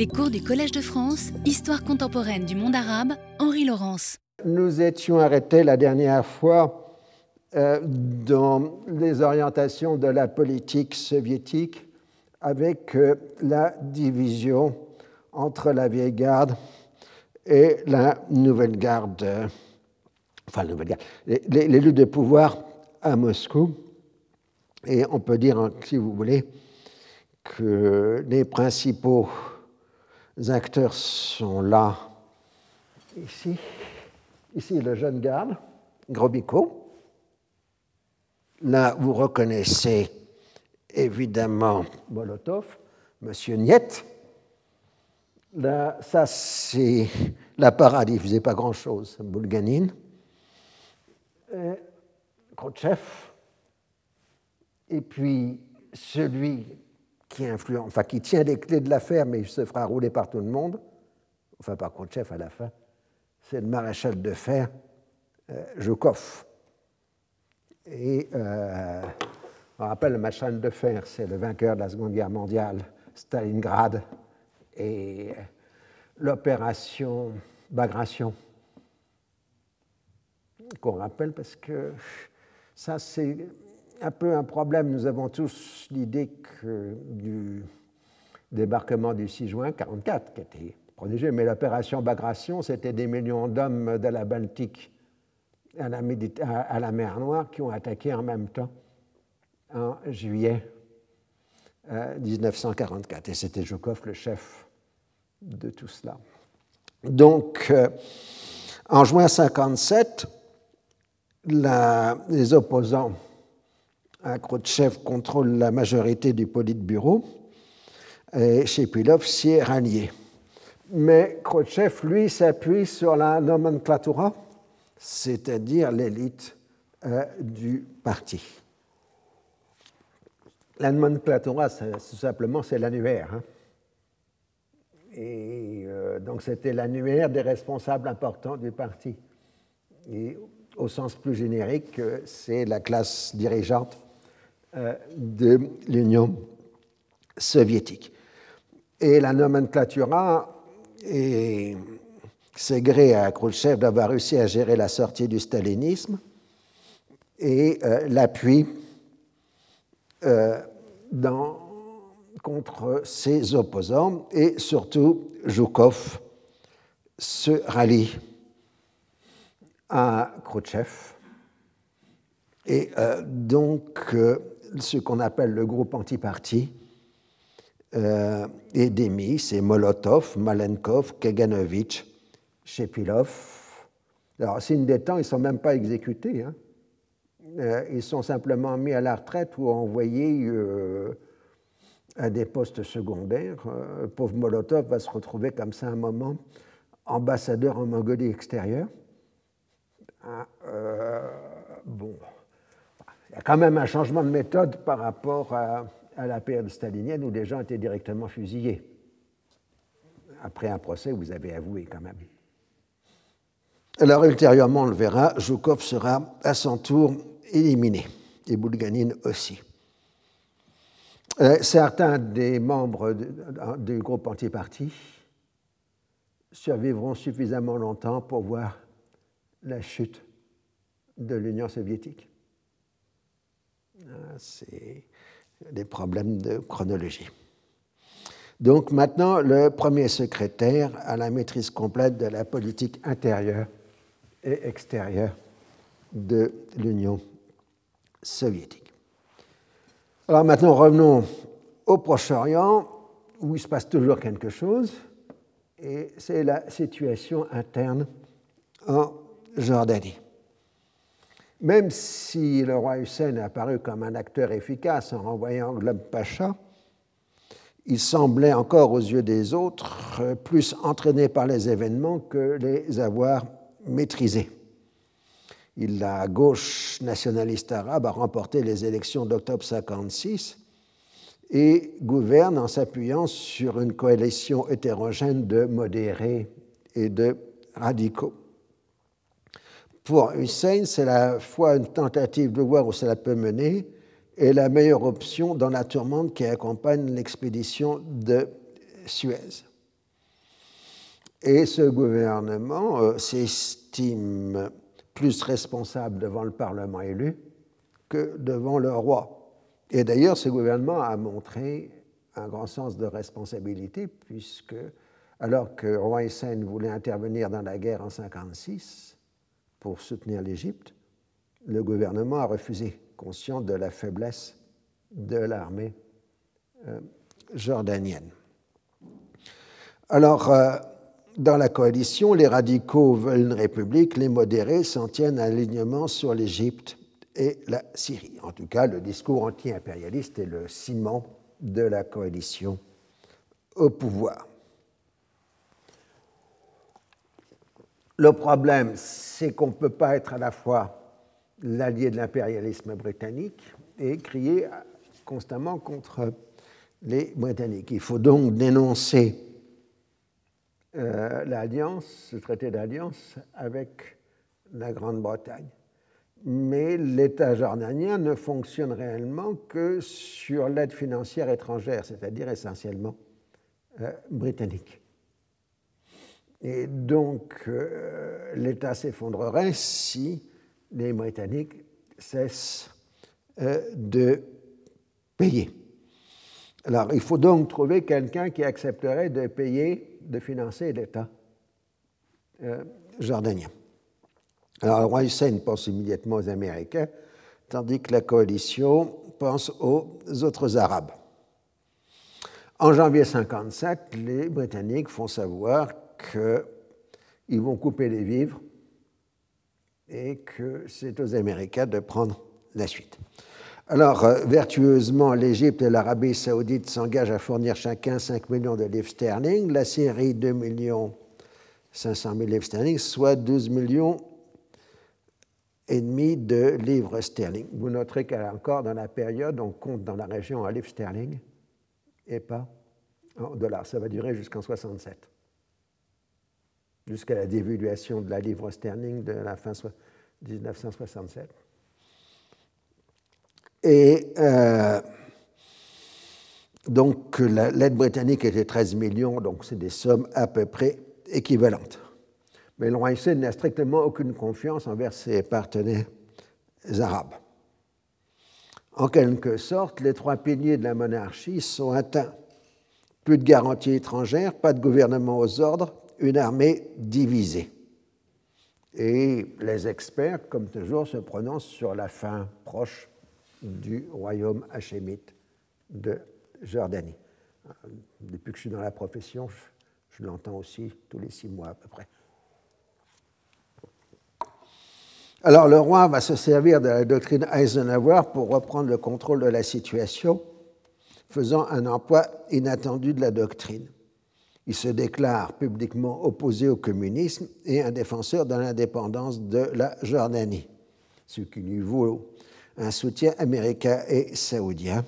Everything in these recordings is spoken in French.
Les cours du Collège de France, Histoire contemporaine du monde arabe, Henri Laurence. Nous étions arrêtés la dernière fois euh, dans les orientations de la politique soviétique avec euh, la division entre la vieille garde et la nouvelle garde, euh, enfin nouvelle garde, les, les de pouvoir à Moscou. Et on peut dire, si vous voulez, que les principaux acteurs sont là, ici, ici le jeune garde, Grobiko. Là, vous reconnaissez évidemment Molotov, Monsieur Niet. Là, ça, c'est la parade, il ne faisait pas grand-chose, Bulganin. Khrouchtchev. Et puis, celui qui, enfin, qui tient les clés de l'affaire, mais il se fera rouler par tout le monde, enfin par Khrouchtchev à la fin, c'est le maréchal de fer euh, Joukov. Et euh, on rappelle le maréchal de fer, c'est le vainqueur de la Seconde Guerre mondiale, Stalingrad, et l'opération Bagration, qu'on rappelle parce que ça, c'est un peu un problème. Nous avons tous l'idée du débarquement du 6 juin 1944, qui était protégé, mais l'opération Bagration, c'était des millions d'hommes de la Baltique à la, mer Noire qui ont attaqué en même temps en juillet 1944. Euh, Et c'était Joukov le chef de tout cela. Donc, euh, en juin 1957, les opposants Khrouchtchev contrôlent la majorité du Politburo et Shepilov s'y est rallié. Mais Khrouchtchev, lui, s'appuie sur la nomenclatura, c'est-à-dire l'élite euh, du parti. La nomenclatura, tout simplement, c'est l'annuaire. Hein. Et euh, donc, c'était l'annuaire des responsables importants du parti. Et au sens plus générique, c'est la classe dirigeante euh, de l'Union soviétique. Et la nomenclatura c'est gré à Khrouchtchev d'avoir réussi à gérer la sortie du stalinisme et euh, l'appui euh, contre ses opposants, et surtout Zhukov se rallie à Khrouchtchev. Et euh, donc, euh, ce qu'on appelle le groupe anti-parti euh, est démis, c'est Molotov, Malenkov, Kaganovich, Shepilov. Alors, signe des temps, ils ne sont même pas exécutés. Hein. ils sont simplement mis à la retraite ou envoyés à des postes secondaires. pauvre Molotov va se retrouver comme ça un moment ambassadeur en Mongolie extérieure. Ah, euh, bon, il y a quand même un changement de méthode par rapport à, la période stalinienne où les gens étaient directement fusillés. Après un procès, vous avez avoué quand même. Alors ultérieurement, on le verra, Zhukov sera à son tour éliminé, et Bulganin aussi. Euh, certains des membres du groupe antiparti survivront suffisamment longtemps pour voir la chute de l'Union soviétique. Ah, c'est des problèmes de chronologie. Donc maintenant, le premier secrétaire a la maîtrise complète de la politique intérieure et extérieure de l'Union soviétique. Alors maintenant, revenons au Proche-Orient, où il se passe toujours quelque chose, et c'est la situation interne en Jordanie. Même si le roi Hussein est apparu comme un acteur efficace en renvoyant Glob Pacha, il semblait encore aux yeux des autres plus entraîné par les événements que les avoir maîtrisés. La gauche nationaliste arabe a remporté les élections d'octobre 56 et gouverne en s'appuyant sur une coalition hétérogène de modérés et de radicaux pour Hussein, c'est la fois une tentative de voir où cela peut mener et la meilleure option dans la tourmente qui accompagne l'expédition de Suez. Et ce gouvernement euh, s'estime plus responsable devant le Parlement élu que devant le roi. Et d'ailleurs, ce gouvernement a montré un grand sens de responsabilité, puisque alors que roi Hussein voulait intervenir dans la guerre en 1956 pour soutenir l'Égypte, le gouvernement a refusé, conscient de la faiblesse de l'armée euh, jordanienne. Alors, euh, dans la coalition, les radicaux veulent une république, les modérés s'en tiennent à l'alignement sur l'Égypte et la Syrie. En tout cas, le discours anti-impérialiste est le ciment de la coalition au pouvoir. Le problème, c'est qu'on ne peut pas être à la fois l'allié de l'impérialisme britannique et crier constamment contre les Britanniques. Il faut donc dénoncer euh, l'alliance, ce traité d'alliance avec la Grande-Bretagne. Mais l'État jordanien ne fonctionne réellement que sur l'aide financière étrangère, c'est-à-dire essentiellement euh, britannique. Et donc, euh, l'État s'effondrerait si les Britanniques cessent euh, de payer. Alors, il faut donc trouver quelqu'un qui accepterait de payer, de financer l'État euh, jordanien. Alors, le roi Hussein pense immédiatement aux Américains, tandis que la coalition pense aux autres Arabes. En janvier 1957, les Britanniques font savoir qu'ils vont couper les vivres et que c'est aux Américains de prendre la suite. Alors, euh, vertueusement, l'Égypte et l'Arabie saoudite s'engagent à fournir chacun 5 millions de livres sterling, la Syrie 2 millions 500 000 livres sterling, soit 12 millions et demi de livres sterling. Vous noterez qu'encore dans la période, on compte dans la région en livres sterling et pas en dollars. Ça va durer jusqu'en 67 jusqu'à la dévaluation de la livre sterling de la fin 1967. Et euh, donc l'aide britannique était 13 millions, donc c'est des sommes à peu près équivalentes. Mais l'OIC n'a strictement aucune confiance envers ses partenaires arabes. En quelque sorte, les trois piliers de la monarchie sont atteints. Plus de garanties étrangères, pas de gouvernement aux ordres, une armée divisée. Et les experts, comme toujours, se prononcent sur la fin proche du royaume hachémite de Jordanie. Depuis que je suis dans la profession, je, l'entends aussi tous les six mois à peu près. Alors le roi va se servir de la doctrine Eisenhower pour reprendre le contrôle de la situation, faisant un emploi inattendu de la doctrine. Il se déclare publiquement opposé au communisme et un défenseur de l'indépendance de la Jordanie, ce qui lui vaut un soutien américain et saoudien.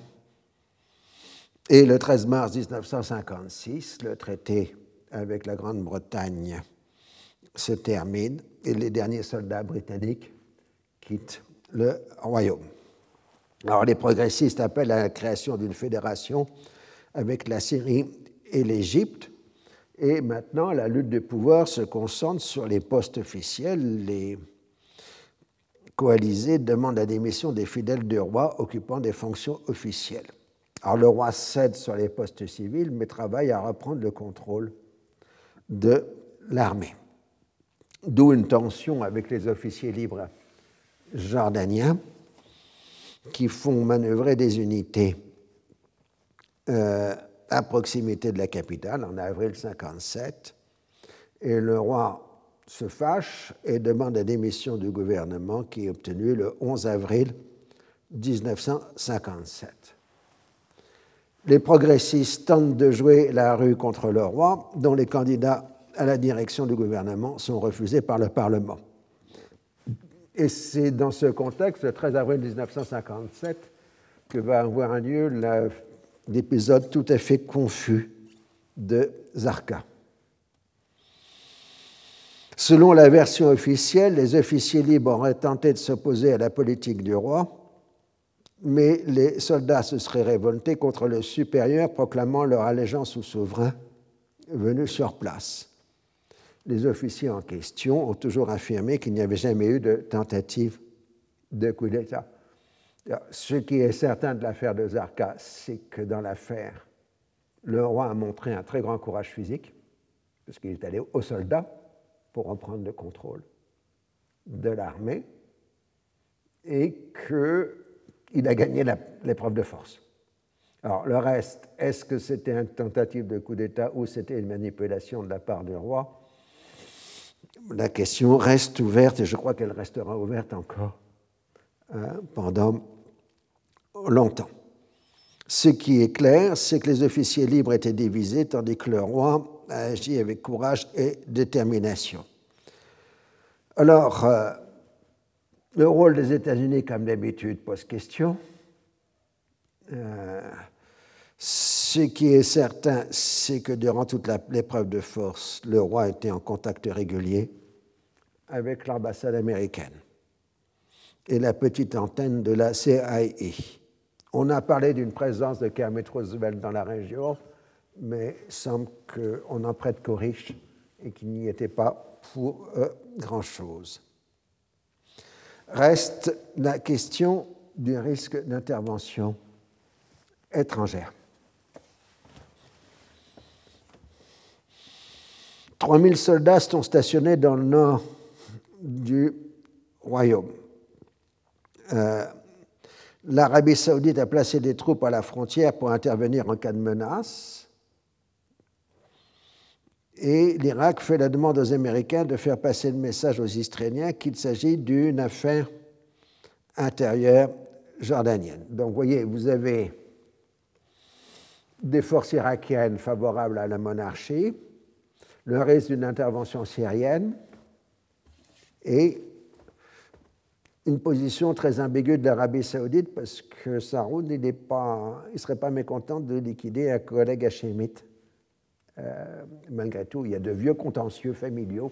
Et le 13 mars 1956, le traité avec la Grande-Bretagne se termine et les derniers soldats britanniques quittent le royaume. Alors les progressistes appellent à la création d'une fédération avec la Syrie et l'Égypte et maintenant, la lutte de pouvoir se concentre sur les postes officiels. Les coalisés demandent la démission des fidèles du roi occupant des fonctions officielles. Alors le roi cède sur les postes civils, mais travaille à reprendre le contrôle de l'armée. D'où une tension avec les officiers libres jordaniens qui font manœuvrer des unités euh, à proximité de la capitale en avril 57. Et le roi se fâche et demande la démission du gouvernement qui est obtenue le 11 avril 1957. Les progressistes tentent de jouer la rue contre le roi, dont les candidats à la direction du gouvernement sont refusés par le Parlement. Et c'est dans ce contexte, le 13 avril 1957, que va avoir lieu la d'épisodes tout à fait confus de Zarka. Selon la version officielle, les officiers libres auraient tenté de s'opposer à la politique du roi, mais les soldats se seraient révoltés contre le supérieur proclamant leur allégeance au souverain venu sur place. les officiers en question ont toujours affirmé qu'il n'y avait jamais eu de tentative de coup d'État. Ce qui est certain de l'affaire de Zarka, c'est que dans l'affaire, le roi a montré un très grand courage physique, parce qu'il est allé aux soldats pour reprendre le contrôle de l'armée, et qu'il a gagné l'épreuve de force. Alors, le reste, est-ce que c'était une tentative de coup d'État ou c'était une manipulation de la part du roi? La question reste ouverte et je crois qu'elle restera ouverte encore euh, pendant longtemps. Ce qui est clair, c'est que les officiers libres étaient divisés, tandis que le roi a agi avec courage et détermination. Alors, euh, le rôle des États-Unis, comme d'habitude, pose question. Euh, ce qui est certain, c'est que durant toute l'épreuve de force, le roi était en contact régulier avec l'ambassade américaine et la petite antenne de la CIA. On a parlé d'une présence de Kermit Roosevelt dans la région, mais il semble qu'on n'en prête qu'aux riches et qu'il n'y était pas pour euh, grand-chose. Reste la question du risque d'intervention étrangère. 3000 soldats sont stationnés dans le nord du royaume. Euh, l'Arabie saoudite a placé des troupes à la frontière pour intervenir en cas de menace. Et l'Irak fait la demande aux Américains de faire passer le message aux Israéliens qu'il s'agit d'une affaire intérieure jordanienne. Donc, vous voyez, vous avez des forces irakiennes favorables à la monarchie, le risque d'une intervention syrienne et une position très ambiguë de l'Arabie saoudite parce que Saoud, il ne serait pas mécontent de liquider un collègue hachémite. Euh, malgré tout, il y a de vieux contentieux familiaux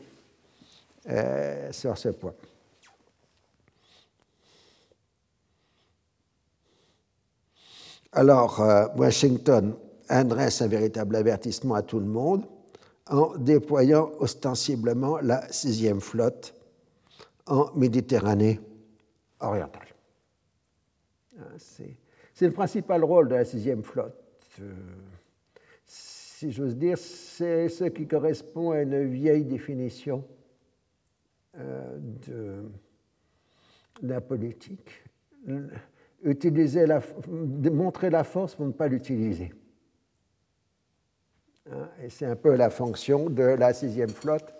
euh, sur ce point. Alors, euh, Washington adresse un véritable avertissement à tout le monde en déployant ostensiblement la sixième flotte en Méditerranée orientale. Hein, c'est le principal rôle de la sixième flotte. Euh, si j'ose dire, c'est ce qui correspond à une vieille définition euh, de la politique. Utiliser la, montrer la force pour ne pas l'utiliser. Hein, et c'est un peu la fonction de la sixième flotte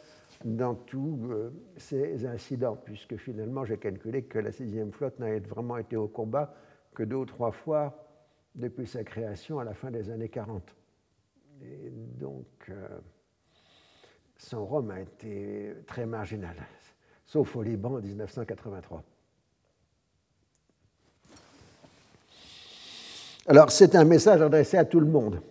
dans tous euh, ces incidents, puisque finalement j'ai calculé que la sixième flotte n'a vraiment été au combat que deux ou trois fois depuis sa création à la fin des années 40. Et donc euh, son rôle a été très marginal, sauf au Liban en 1983. Alors c'est un message adressé à tout le monde.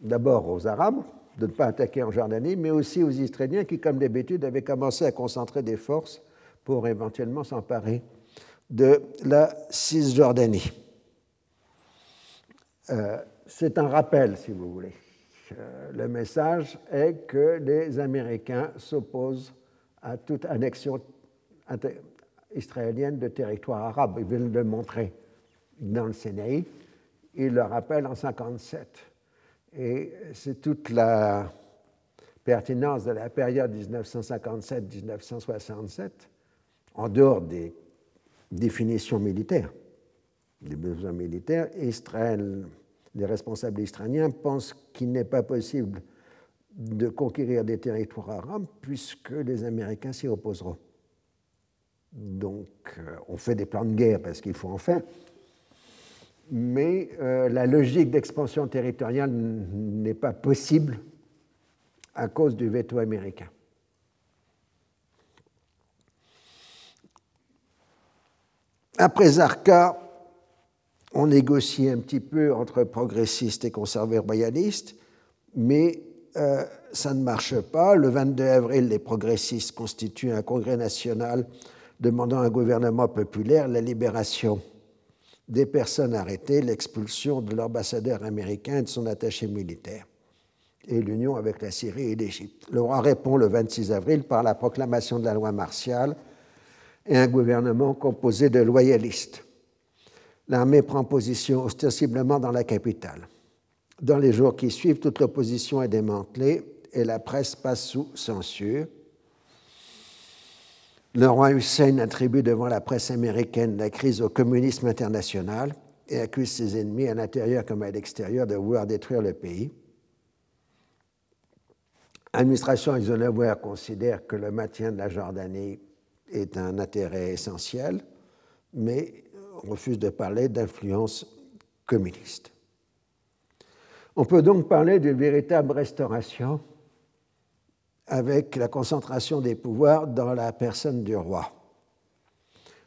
D'abord aux Arabes, de ne pas attaquer en Jordanie, mais aussi aux Israéliens qui, comme d'habitude, avaient commencé à concentrer des forces pour éventuellement s'emparer de la Cisjordanie. Euh, c'est un rappel, si vous voulez. Euh, le message est que les Américains s'opposent à toute annexion israélienne de territoire arabe. Ils veulent le montrer dans le Sinaï. Ils le rappellent en 1957. Et c'est toute la pertinence de la période 1957-1967, en dehors des définitions militaires, des besoins militaires, Israël, les responsables israéliens pensent qu'il n'est pas possible de conquérir des territoires arabes puisque les Américains s'y opposeront. Donc, euh, on fait des plans de guerre parce qu'il faut en faire, mais euh, la logique d'expansion territoriale n'est pas possible à cause du veto américain. Après Zarqa, on négocie un petit peu entre progressistes et conservateurs royalistes, mais euh, ça ne marche pas. Le 22 avril, les progressistes constituent un congrès national demandant à un gouvernement populaire la libération des personnes arrêtées, l'expulsion de l'ambassadeur américain et de son attaché militaire. et l'union avec la Syrie et l'Égypte. Le roi répond le 26 avril par la proclamation de la loi martiale et un gouvernement composé de loyalistes. L'armée prend position ostensiblement dans la capitale. Dans les jours qui suivent, toute l'opposition est démantelée et la presse passe sous censure. Le roi Hussein attribue devant la presse américaine la crise au communisme international et accuse ses ennemis à l'intérieur comme à l'extérieur de vouloir détruire le pays. L'administration Eisenhower considère que le maintien de la Jordanie est un intérêt essentiel, mais refuse de parler d'influence communiste. On peut donc parler d'une véritable restauration avec la concentration des pouvoirs dans la personne du roi.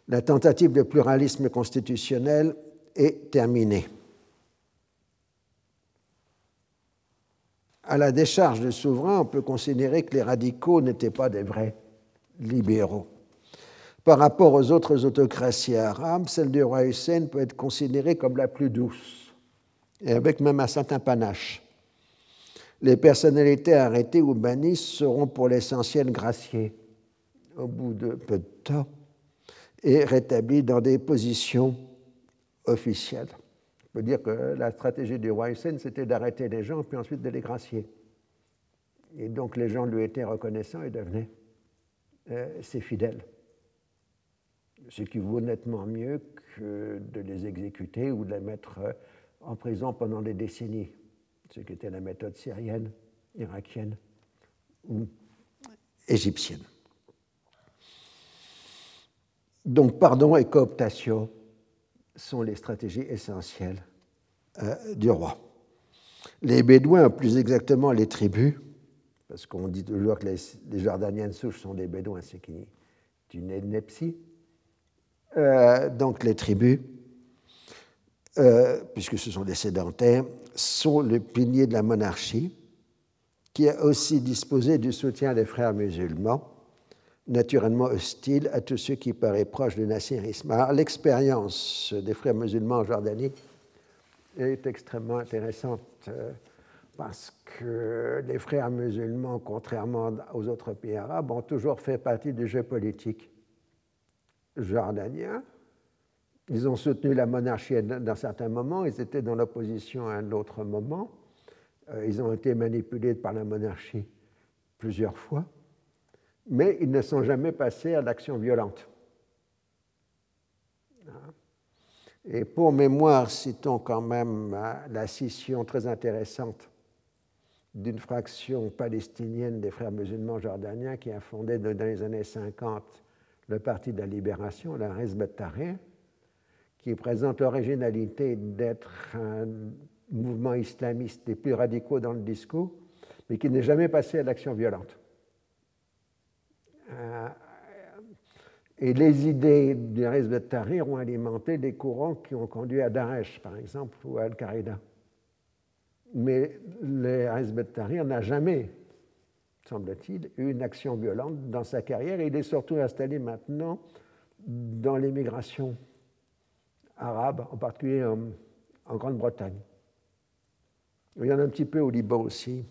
La tentative de pluralisme constitutionnel est terminée. À la décharge du souverain, on peut considérer que les radicaux n'étaient pas des vrais libéraux. Par rapport aux autres autocraties arabes, celle du roi Hussein peut être considérée comme la plus douce, et avec même un certain panache. Les personnalités arrêtées ou bannies seront pour l'essentiel graciées au bout de peu de temps et rétablies dans des positions officielles. On peut dire que la stratégie du roi Hussein, c'était d'arrêter les gens puis ensuite de les gracier. Et donc les gens lui étaient reconnaissants et devenaient euh, ses fidèles ce qui vaut nettement mieux que de les exécuter ou de les mettre euh, en prison pendant des décennies, ce qui était la méthode syrienne, irakienne ou égyptienne. Donc pardon et cooptation sont les stratégies essentielles euh, du roi. Les Bédouins, plus exactement les tribus, parce qu'on dit toujours que les, les Jordaniennes souches sont des Bédouins, ce qui est une ineptie, euh, donc les tribus, euh, puisque ce sont des sédentaires, sont le pilier de la monarchie, qui a aussi disposé du soutien des frères musulmans, naturellement hostiles à tous ceux qui paraissent proches du nassirisme. l'expérience des frères musulmans en Jordanie est extrêmement intéressante euh, parce que les frères musulmans, contrairement aux autres pays arabes, ont toujours fait partie du jeu politique jordaniens. Ils ont soutenu la monarchie dans certains moments, ils étaient dans l'opposition à un autre moment. Euh, ils ont été manipulés par la monarchie plusieurs fois, mais ils ne sont jamais passés à l'action violente. Et pour mémoire, citons quand même euh, la scission très intéressante d'une fraction palestinienne des frères musulmans jordaniens qui a fondé dans les années 50 le Parti de la Libération, la Hezb qui présente l'originalité d'être un mouvement islamiste des plus radicaux dans le discours, mais qui n'est jamais passé à l'action violente. Euh, et les idées du Hezb Tahrir ont alimenté des courants qui ont conduit à Daesh, par exemple, ou à Al-Qaïda. Mais le Hezb Tahrir n'a jamais semble-t-il, une action violente dans sa carrière. Il est surtout installé maintenant dans l'émigration arabe, en particulier en, Grande-Bretagne. Il y en a un petit peu au Liban aussi.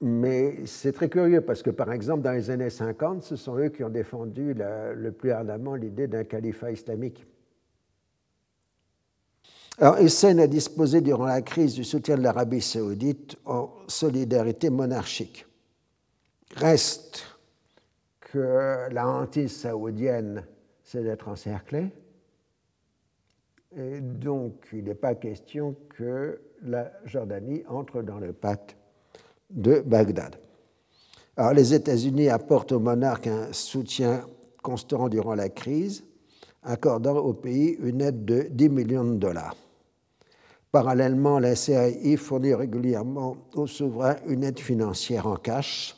Mais c'est très curieux parce que, par exemple, dans les années 50, ce sont eux qui ont défendu le plus ardemment l'idée d'un califat islamique. Alors, Hussein a disposé durant la crise du soutien de l'Arabie saoudite en solidarité monarchique. Reste que la hantise saoudienne, c'est d'être encerclée. Et donc, il n'est pas question que la Jordanie entre dans le pacte de Bagdad. Alors, les États-Unis apportent au monarque un soutien constant durant la crise, accordant au pays une aide de 10 millions de dollars. Parallèlement, la CAI fournit régulièrement au souverain une aide financière en cash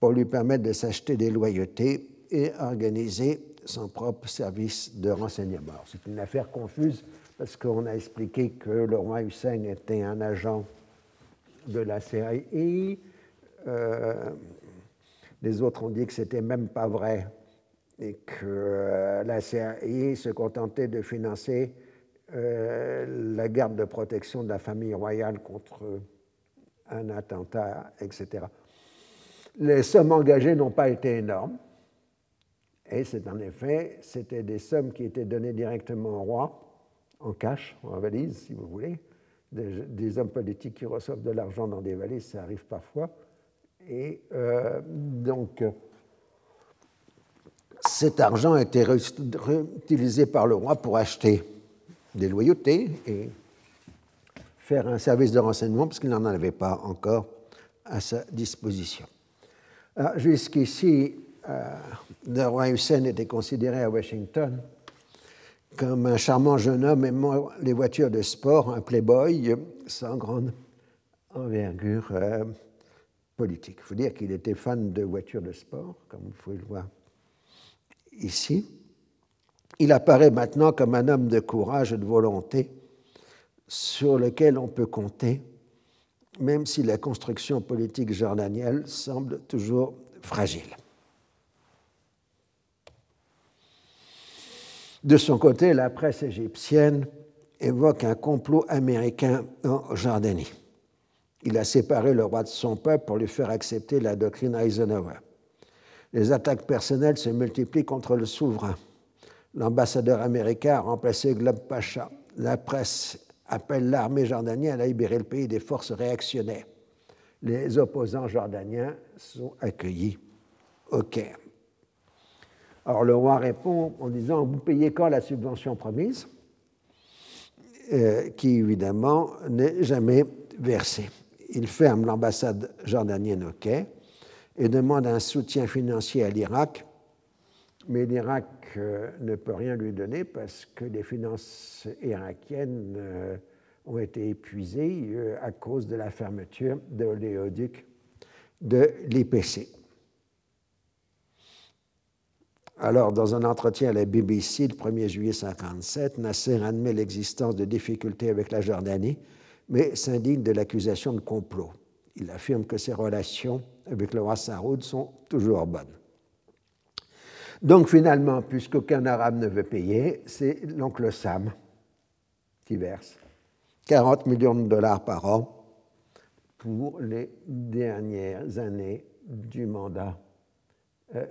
pour lui permettre de s'acheter des loyautés et organiser son propre service de renseignement. C'est une affaire confuse parce qu'on a expliqué que le roi Hussein était un agent de la CIA. Euh, les autres ont dit que c'était même pas vrai et que euh, la CIA se contentait de financer euh, la garde de protection de la famille royale contre un attentat, etc. Les sommes engagées n'ont pas été énormes. Et c'est en effet, c'était des sommes qui étaient données directement au roi, en cash, en valise, si vous voulez. Des, hommes politiques qui reçoivent de l'argent dans des valises, ça arrive parfois. Et euh, donc, cet argent a été réutilisé par le roi pour acheter des loyautés et faire un service de renseignement, parce qu'il n'en avait pas encore à sa disposition. Jusqu'ici, euh, le roi Hussein était considéré à Washington comme un charmant jeune homme aimant les voitures de sport, un playboy sans grande envergure euh, politique. Il faut dire qu'il était fan de voitures de sport, comme vous pouvez le voir ici. Il apparaît maintenant comme un homme de courage et de volonté sur lequel on peut compter, même si la construction politique jordanienne semble toujours fragile. De son côté, la presse égyptienne évoque un complot américain en Jordanie. Il a séparé le roi de son peuple pour lui faire accepter la doctrine Eisenhower. Les attaques personnelles se multiplient contre le souverain. L'ambassadeur américain a remplacé Glob Pacha. La presse appelle l'armée jordanienne à libérer le pays des forces réactionnaires. Les opposants jordaniens sont accueillis au Caire. Alors le roi répond en disant Vous payez quand la subvention promise? Euh, qui évidemment n'est jamais versée. Il ferme l'ambassade jordanienne au Caire et demande un soutien financier à l'Irak, mais l'Irak euh, ne peut rien lui donner parce que les finances irakiennes euh, ont été épuisées à cause de la fermeture de l'oléoduc de l'IPC. Alors, dans un entretien à la BBC le 1er juillet 1957, Nasser admet l'existence de difficultés avec la Jordanie, mais s'indigne de l'accusation de complot. Il affirme que ses relations avec le roi Saoud sont toujours bonnes. Donc finalement, puisqu'aucun arabe ne veut payer, c'est l'oncle Sam qui verse 40 millions de dollars par an pour les dernières années du mandat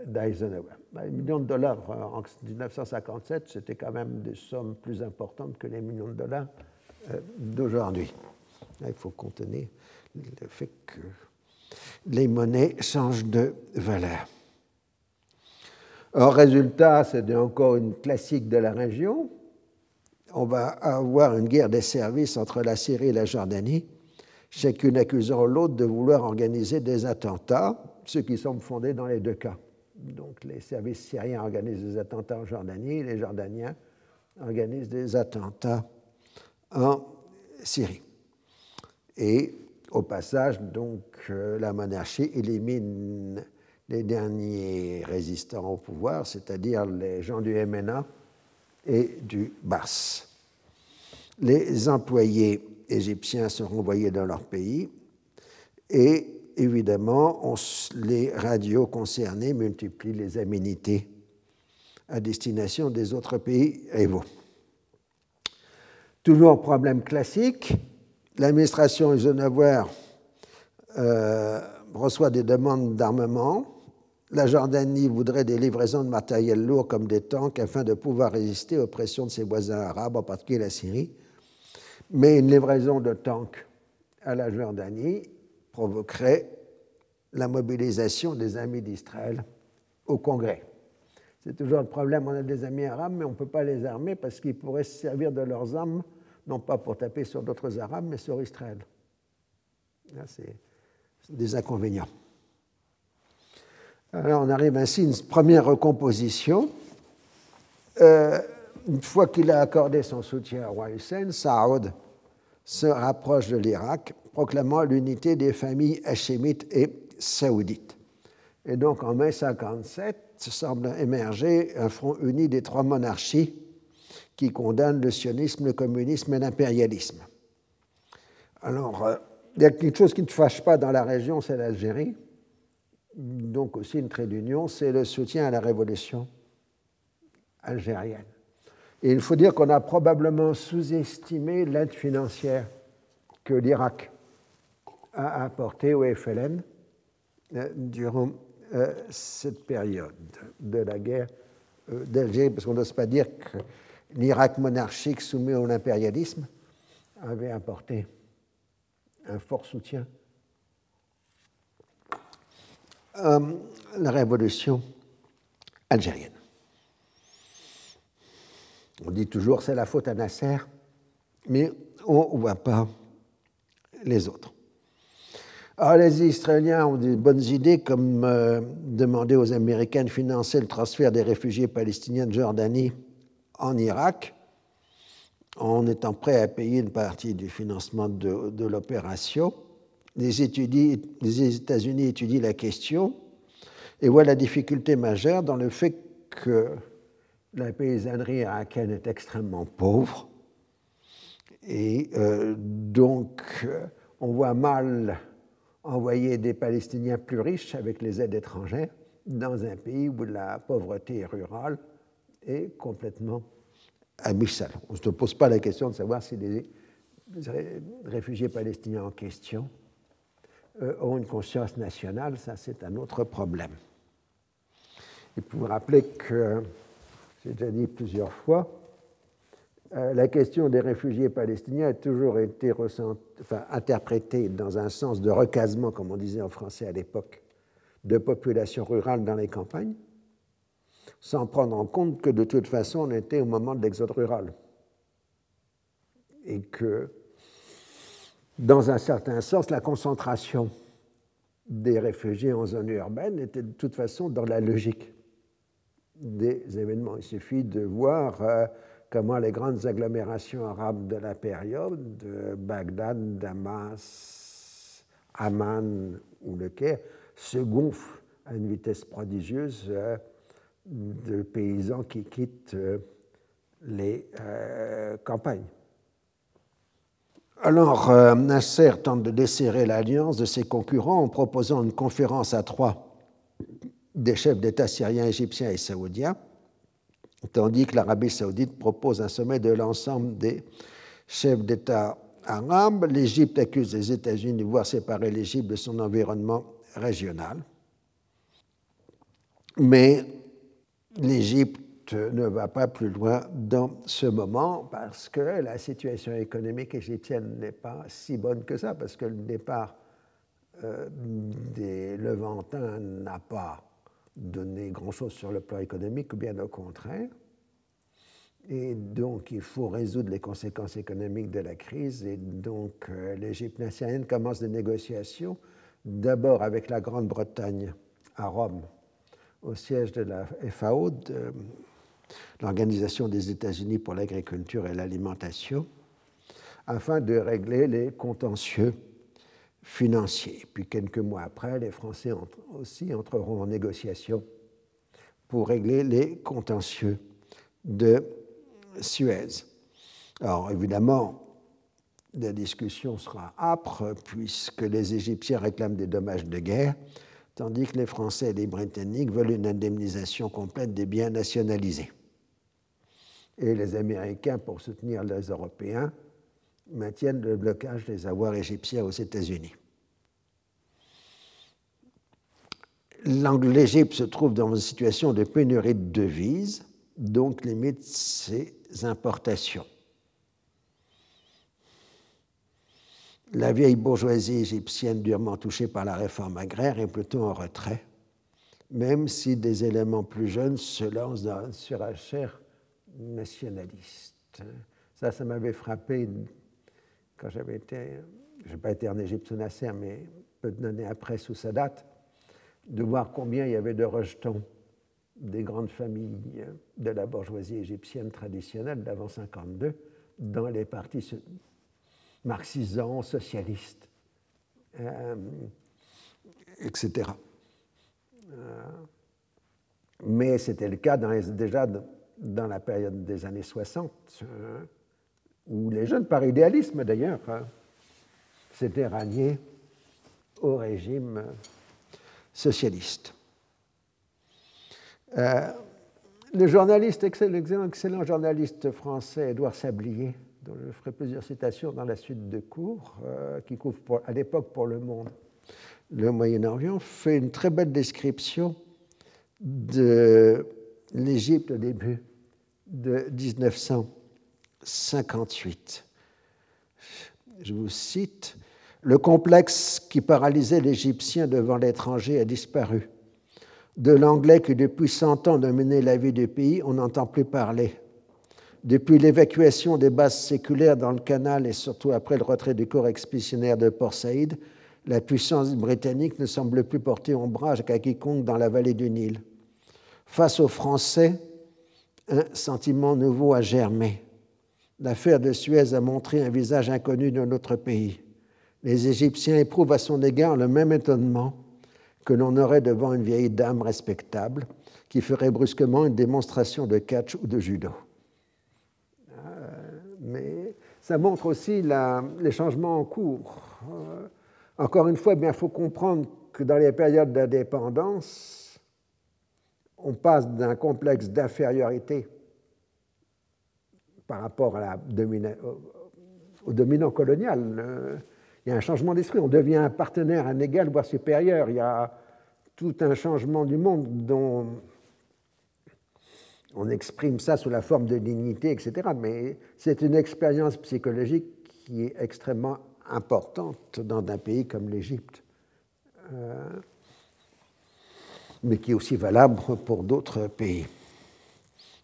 d'Eisenhower. Ben, les millions de dollars euh, en 1957, c'était quand même des sommes plus importantes que les millions de dollars euh, d'aujourd'hui. Il faut contenir le fait que les monnaies changent de valeur. Or, résultat, c'est encore une classique de la région. On va avoir une guerre des services entre la Syrie et la Jordanie, chacune accusant l'autre de vouloir organiser des attentats, ce qui semble fondé dans les deux cas. Donc les services syriens organisent des attentats en Jordanie, les Jordaniens organisent des attentats en Syrie. Et au passage, donc, euh, la monarchie élimine les derniers résistants au pouvoir, c'est-à-dire les gens du MNA et du BAS. Les employés égyptiens sont renvoyés dans leur pays et évidemment, les radios concernées multiplient les aménités à destination des autres pays rivaux. Toujours problème classique, l'administration Eisenhower euh, reçoit des demandes d'armement. La Jordanie voudrait des livraisons de matériel lourd comme des tanks afin de pouvoir résister aux pressions de ses voisins arabes, en particulier la Syrie. Mais une livraison de tanks à la Jordanie provoquerait la mobilisation des amis d'Israël au Congrès. C'est toujours le problème, on a des amis arabes, mais on ne peut pas les armer parce qu'ils pourraient se servir de leurs armes, non pas pour taper sur d'autres arabes, mais sur Israël. c'est des inconvénients. Alors on arrive ainsi à une première recomposition. Euh, une fois qu'il a accordé son soutien au roi Hussein, Saoud se rapproche de l'Irak, proclamant l'unité des familles hachémites et saoudites. Et donc en mai 57, semble émerger un front uni des trois monarchies qui condamnent le sionisme, le communisme et l'impérialisme. Alors, euh, il y a quelque chose qui ne fâche pas dans la région, c'est l'Algérie. Donc aussi une trait d'union, c'est le soutien à la révolution algérienne. Et il faut dire qu'on a probablement sous-estimé l'aide financière que l'Irak a apporté au FLN durant cette période de la guerre d'Algérie, parce qu'on n'ose pas dire que l'Irak monarchique soumis à l'impérialisme avait apporté un fort soutien à la révolution algérienne. On dit toujours c'est la faute à Nasser, mais on ne voit pas les autres. Alors, les Israéliens ont des bonnes idées, comme euh, demander aux Américains de financer le transfert des réfugiés palestiniens de Jordanie en Irak, en étant prêts à payer une partie du financement de, l'opération. Les, les États-Unis étudient la question et voient la difficulté majeure dans le fait que la paysannerie irakienne est extrêmement pauvre. Et euh, donc, euh, on voit mal envoyer des Palestiniens plus riches avec les aides étrangères dans un pays où la pauvreté rurale est complètement abyssale. On ne se pose pas la question de savoir si les réfugiés palestiniens en question euh, ont une conscience nationale, ça c'est un autre problème. Et pour vous rappeler que j'ai déjà dit plusieurs fois, la question des réfugiés palestiniens a toujours été interprétée dans un sens de recasement, comme on disait en français à l'époque, de populations rurales dans les campagnes, sans prendre en compte que de toute façon on était au moment de l'exode rural. Et que, dans un certain sens, la concentration des réfugiés en zone urbaine était de toute façon dans la logique des événements. Il suffit de voir euh, comment les grandes agglomérations arabes de la période, Bagdad, Damas, Amman ou le Caire, se gonflent à une vitesse prodigieuse euh, de paysans qui quittent euh, les campagnes. Alors, Nasser tente de desserrer l'alliance de ses concurrents en proposant une conférence à trois des chefs d'État syriens, égyptiens et saoudiens, tandis que l'Arabie saoudite propose un sommet de l'ensemble des chefs d'État arabes. L'Égypte accuse les États-Unis de voir séparer l'Égypte de son environnement régional. Mais l'Égypte ne va pas plus loin dans ce moment parce que la situation économique égyptienne n'est pas si bonne que ça, parce que le départ euh, des Levantins n'a pas donner grand-chose sur le plan économique, bien au contraire. Et donc, il faut résoudre les conséquences économiques de la crise. Et donc, euh, l'Égypte nationale commence des négociations, d'abord avec la Grande-Bretagne à Rome, au siège de la FAO, l'Organisation des États-Unis pour l'agriculture et l'alimentation, afin de régler les contentieux financier. Puis quelques mois après, les Français aussi entreront en négociation pour régler les contentieux de Suez. Alors évidemment, la discussion sera âpre puisque les Égyptiens réclament des dommages de guerre, tandis que les Français et les Britanniques veulent une indemnisation complète des biens nationalisés. Et les Américains, pour soutenir les Européens, maintiennent le blocage des avoirs égyptiens aux États-Unis. L'Égypte se trouve dans une situation de pénurie de devises, donc limite ses importations. La vieille bourgeoisie égyptienne durement touchée par la réforme agraire est plutôt en retrait, même si des éléments plus jeunes se lancent dans une surenchère nationaliste. Ça, ça m'avait frappé quand j'avais été, je n'ai pas été en Égypte sous Nasser, mais peu d'années après sous Sadat, de voir combien il y avait de rejetons des grandes familles de la bourgeoisie égyptienne traditionnelle d'avant 52 dans les partis marxisants, socialistes, euh, etc. Euh, mais c'était le cas déjà dans la période des années 60 où les jeunes, par idéalisme d'ailleurs, hein, s'étaient ralliés au régime socialiste. Euh, le journaliste, excellent, journaliste français Édouard Sablier, dont je ferai plusieurs citations dans la suite de cours, euh, qui couvre à l'époque pour le monde le Moyen-Orient, fait une très belle description de l'Égypte au début de 1958. Je vous cite, Le complexe qui paralysait l'Égyptien devant l'étranger a disparu. De l'anglais qui depuis cent ans dominait la vie du pays, on n'entend plus parler. Depuis l'évacuation des bases séculaires dans le canal et surtout après le retrait du corps expéditionnaire de Port Saïd, la puissance britannique ne semble plus porter ombrage qu'à quiconque dans la vallée du Nil. Face aux Français, un sentiment nouveau a germé. L'affaire de Suez a montré un visage inconnu de notre pays. Les Égyptiens éprouvent à son égard le même étonnement que l'on aurait devant une vieille dame respectable qui ferait brusquement une démonstration de catch ou de judo. Euh, mais ça montre aussi les changements en cours. Euh, encore une fois, il faut comprendre que dans les périodes d'indépendance, on passe d'un complexe d'infériorité par rapport à la au dominant colonial. Il y a un changement d'esprit, on devient un partenaire, un égal, voire supérieur. Il y a tout un changement du monde dont on exprime ça sous la forme de dignité, etc. Mais c'est une expérience psychologique qui est extrêmement importante dans un pays comme l'Égypte, euh, mais qui est aussi valable pour d'autres pays.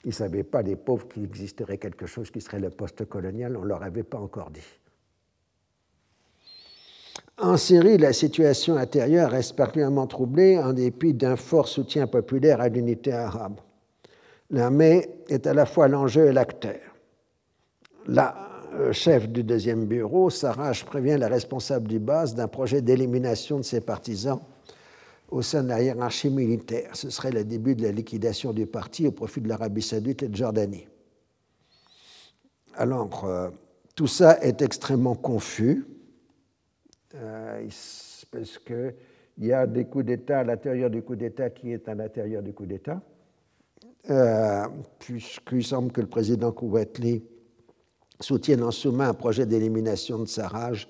Ils ne savaient pas, les pauvres, qu'il existerait quelque chose qui serait le post-colonial, on ne leur avait pas encore dit. En Syrie, la situation intérieure reste particulièrement troublée en dépit d'un fort soutien populaire à l'unité arabe. L'armée est à la fois l'enjeu et l'acteur. La euh, chef du deuxième bureau, Sarraj prévient la responsable du base d'un projet d'élimination de ses partisans au sein de la hiérarchie militaire. Ce serait le début de la liquidation du parti au profit de l'Arabie saoudite et de Jordanie. Alors, euh, tout ça est extrêmement confus, euh, parce qu'il y a des coups d'État à l'intérieur du coup d'État qui est à l'intérieur du coup d'État, puisqu'il semble que le président Kouatli soutiennent en sous-main un projet d'élimination de Sarraj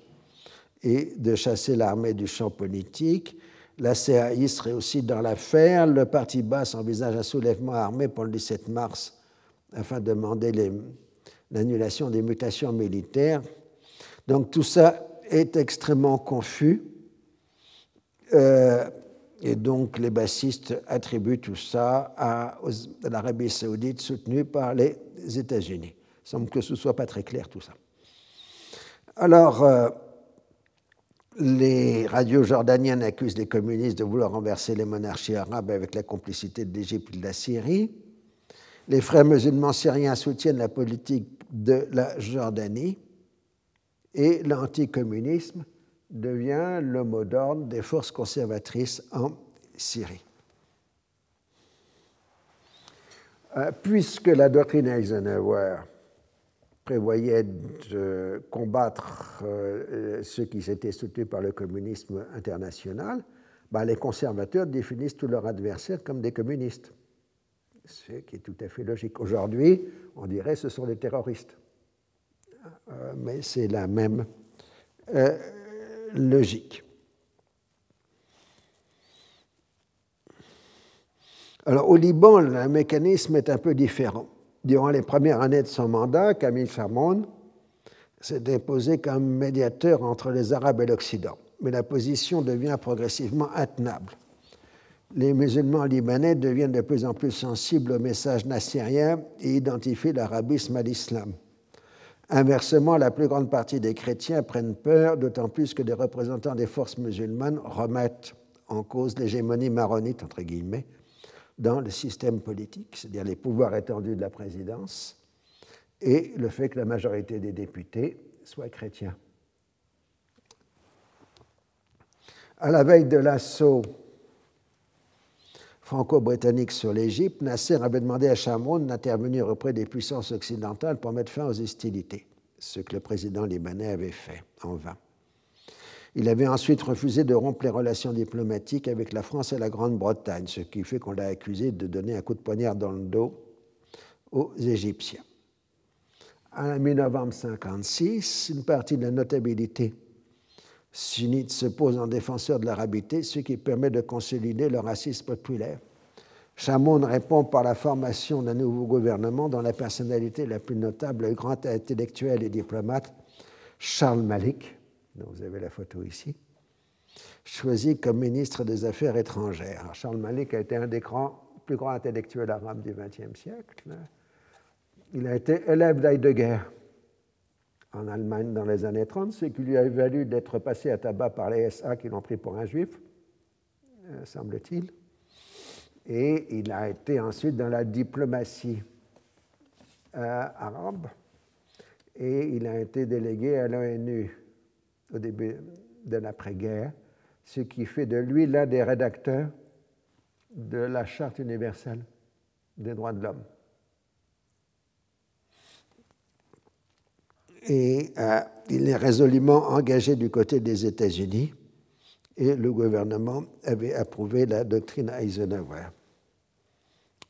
et de chasser l'armée du champ politique. La CAI serait aussi dans l'affaire. Le parti basse envisage un soulèvement armé pour le 17 mars afin de demander l'annulation des mutations militaires. Donc tout ça est extrêmement confus. Euh, et donc les bassistes attribuent tout ça à l'Arabie saoudite soutenue par les États-Unis. Il semble que ce ne soit pas très clair tout ça. Alors, euh, les radios jordaniennes accusent les communistes de vouloir renverser les monarchies arabes avec la complicité de l'Égypte et de la Syrie. Les frères musulmans syriens soutiennent la politique de la Jordanie et l'anticommunisme devient le mot d'ordre des forces conservatrices en Syrie. Euh, puisque la doctrine Eisenhower prévoyait de combattre euh, ceux qui s'étaient soutenus par le communisme international, bah, les conservateurs définissent tous leurs adversaires comme des communistes. Ce qui est tout à fait logique. Aujourd'hui, on dirait que ce sont des terroristes. Euh, mais c'est la même euh, logique. Alors au Liban, le mécanisme est un peu différent. Durant les premières années de son mandat, Camille Chamoun s'est imposé comme médiateur entre les Arabes et l'Occident. Mais la position devient progressivement intenable. Les musulmans libanais deviennent de plus en plus sensibles au message nassérien et identifient l'arabisme à l'islam. Inversement, la plus grande partie des chrétiens prennent peur, d'autant plus que des représentants des forces musulmanes remettent en cause l'hégémonie maronite, entre guillemets, dans le système politique, c'est-à-dire les pouvoirs étendus de la présidence, et le fait que la majorité des députés soient chrétiens. À la veille de l'assaut franco-britannique sur l'Égypte, Nasser avait demandé à Chamoun d'intervenir auprès des puissances occidentales pour mettre fin aux hostilités, ce que le président libanais avait fait en vain. Il avait ensuite refusé de rompre les relations diplomatiques avec la France et la Grande-Bretagne, ce qui fait qu'on l'a accusé de donner un coup de poignard dans le dos aux Égyptiens. À mi-novembre 1956, une partie de la notabilité sunnite se pose en défenseur de l'arabité, ce qui permet de consolider le racisme populaire. Chamoun répond par la formation d'un nouveau gouvernement dont la personnalité la plus notable, le grand intellectuel et diplomate Charles Malik, dont vous avez la photo ici, choisi comme ministre des Affaires étrangères. Charles Malik a été un des grands, plus grands intellectuels arabes du XXe siècle. Il a été élève d'Heidegger en Allemagne dans les années 30, ce qui lui a valu d'être passé à tabac par les SA qui l'ont pris pour un juif, euh, semble-t-il. Et il a été ensuite dans la diplomatie euh, arabe et il a été délégué à l'ONU au début de l'après-guerre, ce qui fait de lui l'un des rédacteurs de la Charte universelle des droits de l'homme. Et euh, il est résolument engagé du côté des États-Unis et le gouvernement avait approuvé la doctrine Eisenhower.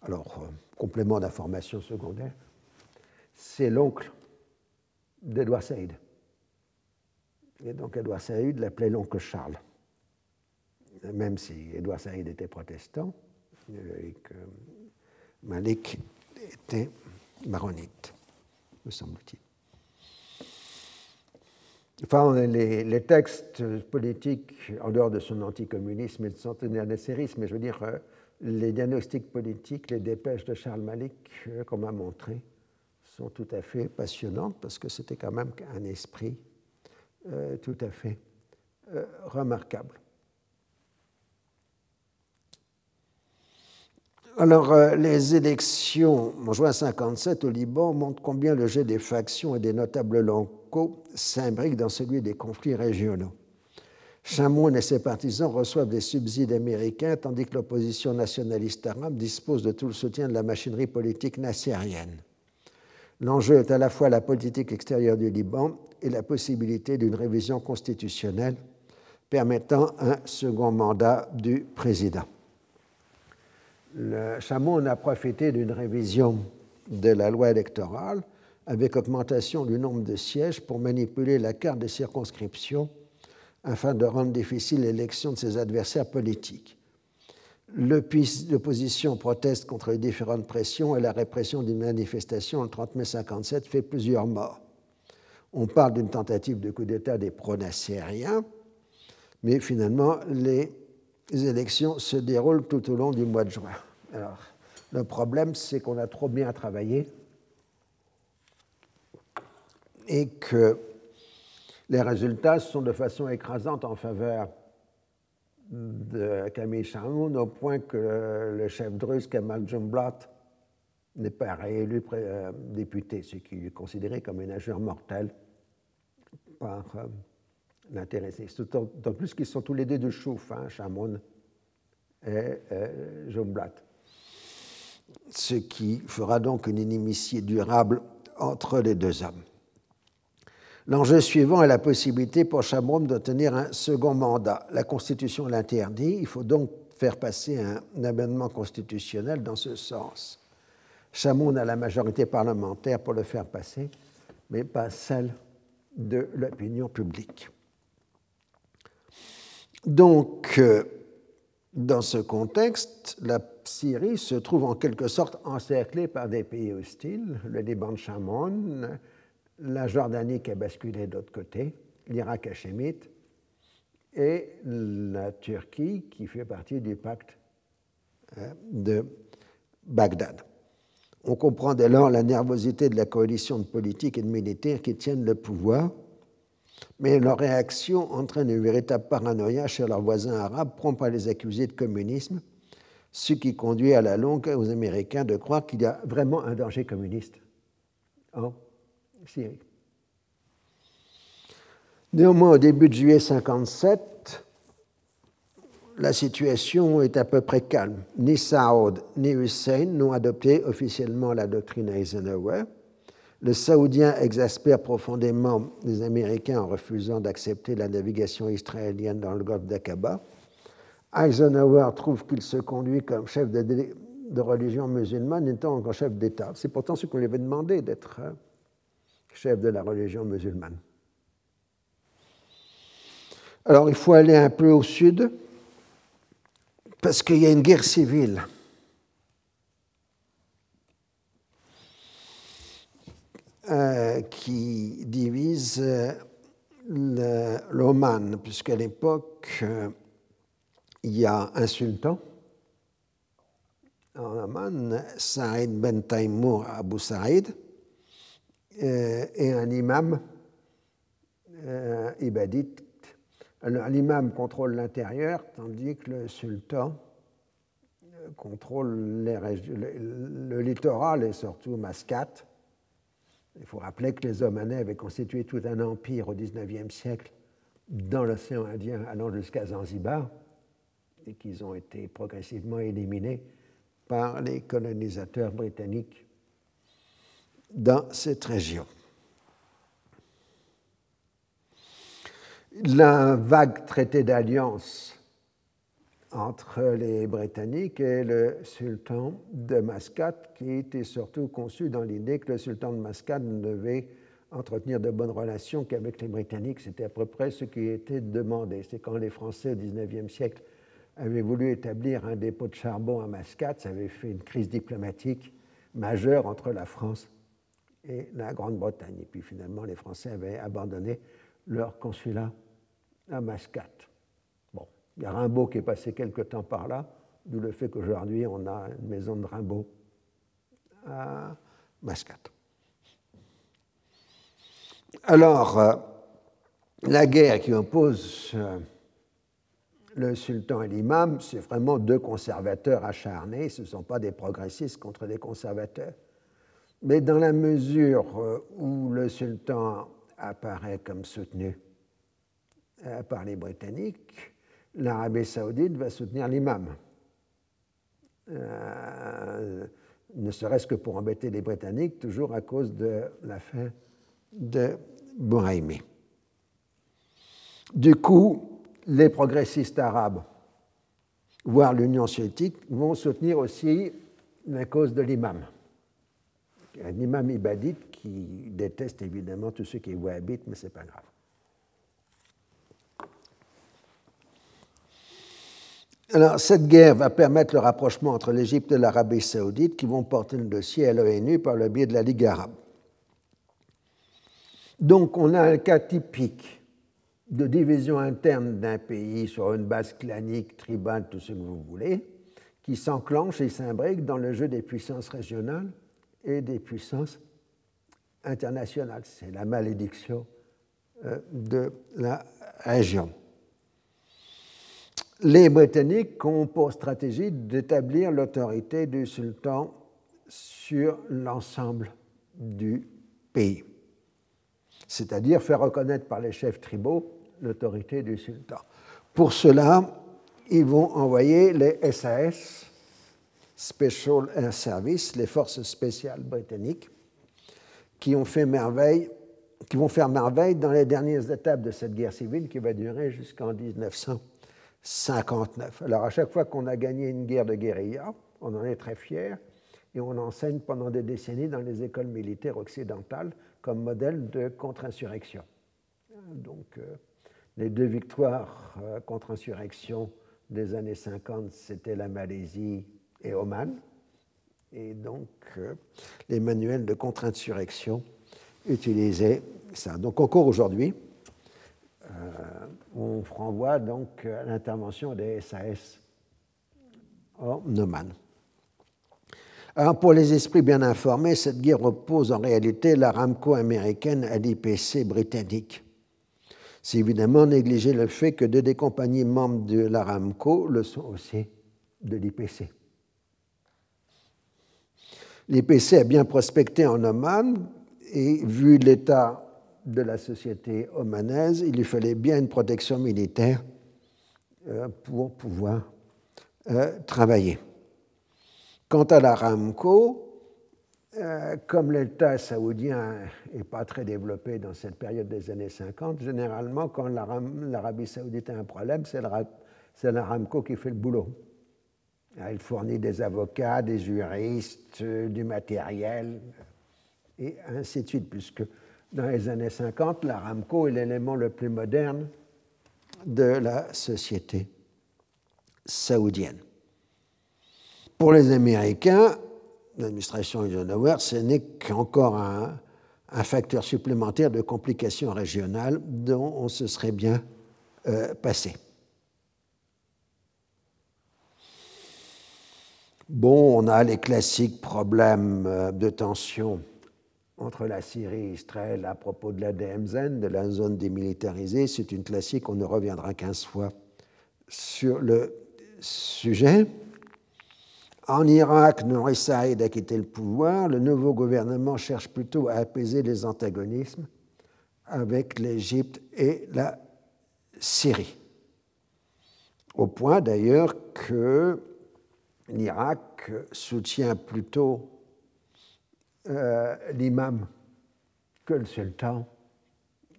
Alors, euh, complément d'information secondaire, c'est l'oncle d'Edouard Saïd. Et donc Edouard Saïd l'appelait l'oncle Charles, même si Edouard Saïd était protestant et que Malik était maronite, me semble-t-il. Enfin, les, textes politiques, en dehors de son anticommunisme et de son antisérisme, mais je veux dire, euh, les diagnostics politiques, les dépêches de Charles Malik, euh, qu'on m'a montré, sont tout à fait passionnantes parce que c'était quand même un esprit euh, tout à fait euh, remarquable. Alors, euh, les élections en juin 57 au Liban montrent combien le jeu des factions et des notables locaux s'imbrique dans celui des conflits régionaux. Chamoun et ses partisans reçoivent des subsides américains, tandis que l'opposition nationaliste arabe dispose de tout le soutien de la machinerie politique nassérienne. L'enjeu est à la fois la politique extérieure du Liban et la possibilité d'une révision constitutionnelle permettant un second mandat du président. Le Chamoun a profité d'une révision de la loi électorale avec augmentation du nombre de sièges pour manipuler la carte des circonscriptions afin de rendre difficile l'élection de ses adversaires politiques. L'opposition proteste contre les différentes pressions et la répression d'une manifestation le 30 mai 57 fait plusieurs morts. On parle d'une tentative de coup d'État des pro-nassériens, mais finalement, les élections se déroulent tout au long du mois de juin. Alors, le problème, c'est qu'on a trop bien travaillé et que les résultats sont de façon écrasante en faveur de Camille Chamoun au point que le chef drusse Kamal Jumblat n'est pas réélu euh, député, ce qui est considéré comme une injure mortelle par euh, l'intéressé. D'autant plus qu'ils sont tous les deux de chouf, hein, Chamoun et euh, Jumblat. Ce qui fera donc une inimitié durable entre les deux hommes. L'enjeu suivant est la possibilité pour Chamoun d'obtenir un second mandat. La Constitution l'interdit, il faut donc faire passer un, amendement constitutionnel dans ce sens. Chamoun a la majorité parlementaire pour le faire passer, mais pas celle de l'opinion publique. Donc, euh, dans ce contexte, la Syrie se trouve en quelque sorte encerclée par des pays hostiles, le Liban de Chamoun, la Jordanie qui a basculé de l'autre côté, l'Irak hachémite et la Turquie qui fait partie du pacte euh, de Bagdad. On comprend dès lors la nervosité de la coalition de politiques et de militaires qui tiennent le pouvoir, mais leur réaction entraîne une véritable paranoïa chez leurs voisins arabes, prompts à les accuser de communisme, ce qui conduit à la longue aux Américains de croire qu'il y a vraiment un danger communiste Néanmoins, au début de juillet 57, la situation est à peu près calme. Ni Saoud ni Hussein n'ont adopté officiellement la doctrine Eisenhower. Le Saoudien exaspère profondément les Américains en refusant d'accepter la navigation israélienne dans le golfe d'Aqaba. Eisenhower trouve qu'il se conduit comme chef de, de religion musulmane étant encore chef d'État. C'est pourtant ce qu'on lui avait demandé d'être hein, chef de la religion musulmane. Alors il faut aller un peu au sud parce qu'il y a une guerre civile. Euh, qui divise euh, l'Oman, puisqu'à l'époque, euh, il y a un sultan en Oman, Saïd Ben Taimour Abu Saïd, et un imam ibadite L'imam contrôle l'intérieur, tandis que le sultan euh, contrôle le, littoral et surtout Mascate. Il faut rappeler que les Omanais avaient constitué tout un empire au XIXe siècle dans l'océan Indien allant jusqu'à Zanzibar et qu'ils ont été progressivement éliminés par les colonisateurs britanniques dans cette région. la vague traité d'alliance entre les Britanniques et le sultan de Mascate, qui était surtout conçu dans l'idée que le sultan de Mascate ne devait entretenir de bonnes relations qu'avec les Britanniques. C'était à peu près ce qui était demandé. C'est quand les Français au XIXe siècle avaient voulu établir un dépôt de charbon à Mascate, ça avait fait une crise diplomatique majeure entre la France et la Grande-Bretagne. Et puis finalement, les Français avaient abandonné leur consulat à Mascate. Bon, il y a Rimbaud qui est passé quelque temps par là, d'où le fait qu'aujourd'hui on a une maison de Rimbaud à Mascate. Alors, euh, la guerre qui oppose euh, le sultan et l'imam, c'est vraiment deux conservateurs acharnés, ce ne sont pas des progressistes contre des conservateurs. Mais dans la mesure euh, où le sultan apparaît comme soutenu euh, par les Britanniques, l'Arabie saoudite va soutenir l'imam. Euh, ne serait-ce que pour embêter les Britanniques, toujours à cause de la fin de Bouraïmi. Du coup, les progressistes arabes, voire l'Union soviétique, vont soutenir aussi la cause de l'imam. Un imam ibadite qui déteste évidemment tout ce qui est wahhabite, mais ce n'est pas grave. Alors, cette guerre va permettre le rapprochement entre l'Égypte et l'Arabie saoudite qui vont porter le dossier à l'ONU par le biais de la Ligue arabe. Donc, on a un cas typique de division interne d'un pays sur une base clanique, tribale, tout ce que vous voulez, qui s'enclenche et s'imbrique dans le jeu des puissances régionales et des puissances internationales. C'est la malédiction euh, de la région les Britanniques ont pour stratégie d'établir l'autorité du sultan sur l'ensemble du pays, c'est-à-dire faire reconnaître par les chefs tribaux l'autorité du sultan. Pour cela, ils vont envoyer les SAS, Special Air Service, les forces spéciales britanniques, qui ont fait merveille, qui vont faire merveille dans les dernières étapes de cette guerre civile qui va durer jusqu'en 1900. 59. Alors à chaque fois qu'on a gagné une guerre de guérilla, on en est très fier et on enseigne pendant des décennies dans les écoles militaires occidentales comme modèle de contre-insurrection. Donc euh, les deux victoires euh, contre-insurrection des années 50, c'était la Malaisie et Oman. Et donc euh, les manuels de contre-insurrection utilisaient ça. Donc encore aujourd'hui, on renvoie donc à l'intervention des SAS en Oman. Alors, pour les esprits bien informés, cette guerre oppose en réalité l'Aramco américaine à l'IPC britannique. C'est évidemment négliger le fait que deux des compagnies membres de l'Aramco le sont aussi de l'IPC. L'IPC a bien prospecté en Oman et vu l'état de la société omanaise, il lui fallait bien une protection militaire euh, pour pouvoir euh, travailler. Quant à l'Aramco, euh, comme l'État saoudien n'est pas très développé dans cette période des années 50, généralement, quand l'Arabie saoudite a un problème, c'est l'Aramco qui fait le boulot. Elle fournit des avocats, des juristes, du matériel, et ainsi de suite, puisque dans les années 50, l'Aramco est l'élément le plus moderne de la société saoudienne. Pour les Américains, l'administration Eisenhower, ce n'est qu'encore un, facteur supplémentaire de complications régionales dont on se serait bien euh, passé. Bon, on a les classiques problèmes euh, de tension entre la Syrie et Israël à propos de la DMZ, de la zone démilitarisée. C'est une classique, on ne reviendra 15 fois sur le sujet. En Irak, Nouri Saïd a quitté le pouvoir. Le nouveau gouvernement cherche plutôt à apaiser les antagonismes avec l'Égypte et la Syrie. Au point d'ailleurs que l'Irak soutient plutôt euh, l'imam que le sultan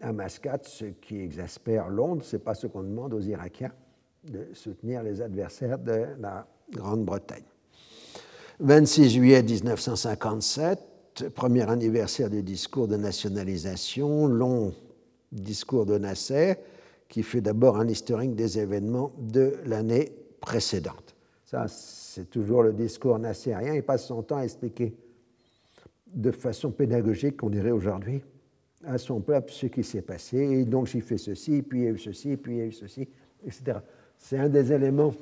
à Mascate, ce qui exaspère Londres. Ce n'est pas ce qu'on demande aux Irakiens de soutenir les adversaires de la Grande-Bretagne. 26 juillet 1957, premier anniversaire du discours de nationalisation, long discours de Nasser, qui fait d'abord un historique des événements de l'année précédente. Ça, c'est toujours le discours nassérien. Il passe son temps à expliquer de façon pédagogique, on dirait aujourd'hui, à son peuple ce qui s'est passé. Et donc, j'ai fait ceci, puis il y a eu ceci, puis il y a eu ceci, etc. C'est un des éléments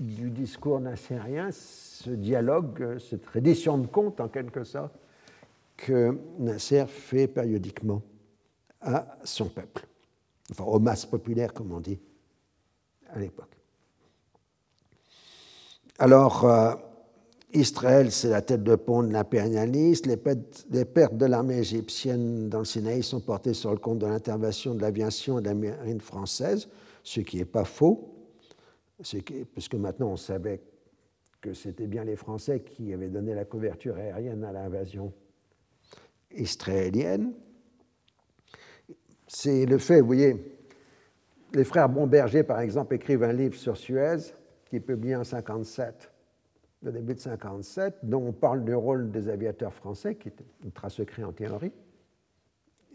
du discours nassérien, ce dialogue, cette reddition de compte, en quelque sorte, que Nasser fait périodiquement à son peuple, enfin aux masses populaires, comme on dit à l'époque. Alors, euh, Israël, c'est la tête de pont de l'impérialiste. Les, pertes de l'armée égyptienne dans le Sinaï sont portées sur le compte de l'intervention de l'aviation et de la marine française, ce qui n'est pas faux, puisque maintenant on savait que c'était bien les Français qui avaient donné la couverture aérienne à l'invasion israélienne. C'est le fait, vous voyez, les frères Bomberger, par exemple, écrivent un livre sur Suez qui est publié en 1957 le début de 1957, dont on parle du rôle des aviateurs français, qui est ultra secret en théorie.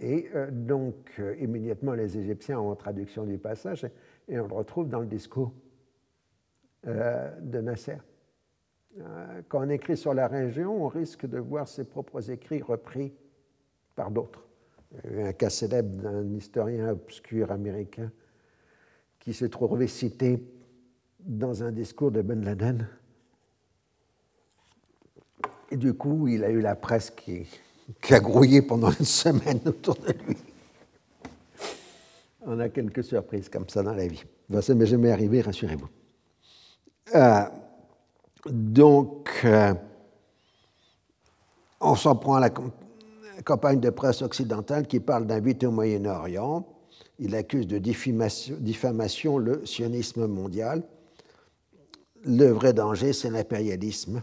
Et euh, donc, euh, immédiatement, les Égyptiens ont traduction du passage, et on le retrouve dans le discours euh, de Nasser. quand on écrit sur la région, on risque de voir ses propres écrits repris par d'autres. Il y a eu un cas célèbre d'un historien obscur américain qui s'est trouvé cité dans un discours de Ben Laden et du coup, il a eu la presse qui, a grouillé pendant une semaine autour de lui. On a quelques surprises comme ça dans la vie. Ça m'est jamais arrivé, rassurez-vous. Euh, donc, euh, on s'en prend à la campagne de presse occidentale qui parle d'inviter au Moyen-Orient. Il accuse de diffamation le sionisme mondial. Le vrai danger, c'est l'impérialisme